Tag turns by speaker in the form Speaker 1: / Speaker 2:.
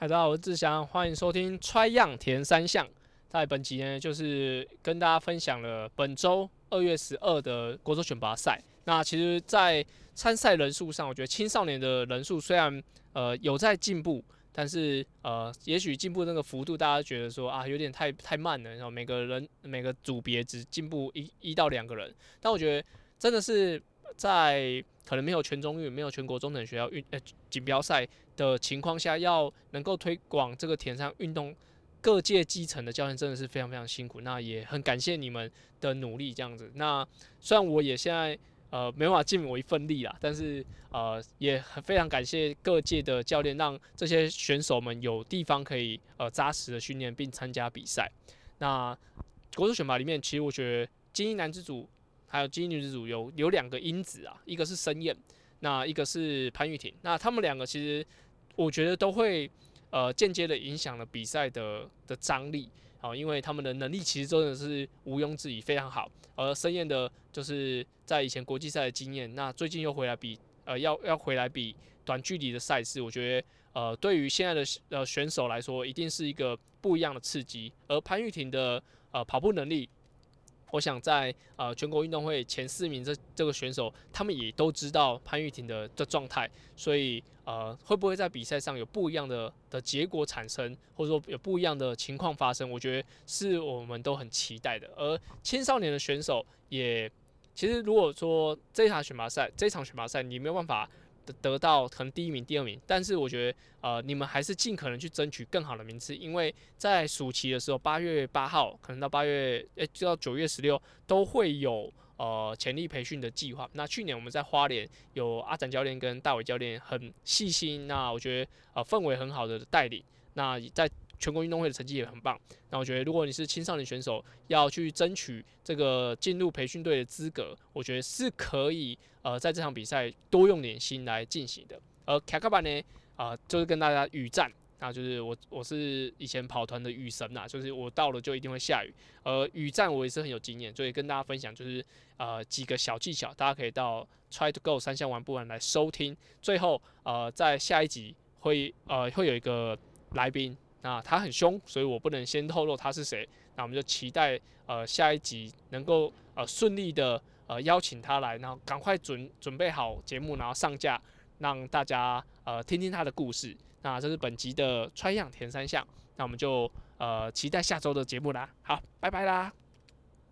Speaker 1: 大家好，我是志祥，欢迎收听揣样田三项。在本集呢，就是跟大家分享了本周二月十二的国手选拔赛。那其实，在参赛人数上，我觉得青少年的人数虽然呃有在进步，但是呃，也许进步那个幅度，大家觉得说啊，有点太太慢了。然后每个人每个组别只进步一一到两个人，但我觉得真的是在。可能没有全中运，没有全国中等学校运呃锦标赛的情况下，要能够推广这个田上运动，各界基层的教练真的是非常非常辛苦。那也很感谢你们的努力，这样子。那虽然我也现在呃没办法尽我一份力啦，但是呃也很非常感谢各界的教练，让这些选手们有地方可以呃扎实的训练并参加比赛。那国手选拔里面，其实我觉得精英男子组。还有精英女子组有有两个因子啊，一个是申燕，那一个是潘玉婷，那他们两个其实我觉得都会呃间接的影响了比赛的的张力。啊，因为他们的能力其实真的是毋庸置疑非常好，而申燕的就是在以前国际赛的经验，那最近又回来比呃要要回来比短距离的赛事，我觉得呃对于现在的呃选手来说，一定是一个不一样的刺激，而潘玉婷的呃跑步能力。我想在呃全国运动会前四名这这个选手，他们也都知道潘玉婷的的状态，所以呃会不会在比赛上有不一样的的结果产生，或者说有不一样的情况发生，我觉得是我们都很期待的。而青少年的选手也，其实如果说这场选拔赛，这场选拔赛你没有办法。得到可能第一名、第二名，但是我觉得，呃，你们还是尽可能去争取更好的名次，因为在暑期的时候，八月八号可能到八月，诶，就到九月十六都会有呃潜力培训的计划。那去年我们在花莲有阿展教练跟大伟教练很细心，那我觉得呃氛围很好的带领，那在。全国运动会的成绩也很棒，那我觉得如果你是青少年选手，要去争取这个进入培训队的资格，我觉得是可以呃在这场比赛多用点心来进行的。而卡卡班呢，啊、就是跟大家雨战，那就是我我是以前跑团的雨神呐，就是我到了就一定会下雨，而雨战我也是很有经验，所以跟大家分享就是呃几个小技巧，大家可以到 Try to Go 三项玩不完来收听。最后呃在下一集会呃会有一个来宾。那他很凶，所以我不能先透露他是谁。那我们就期待呃下一集能够呃顺利的呃邀请他来，然后赶快准准备好节目，然后上架，让大家呃听听他的故事。那这是本集的穿样田三项，那我们就呃期待下周的节目啦。好，拜拜啦。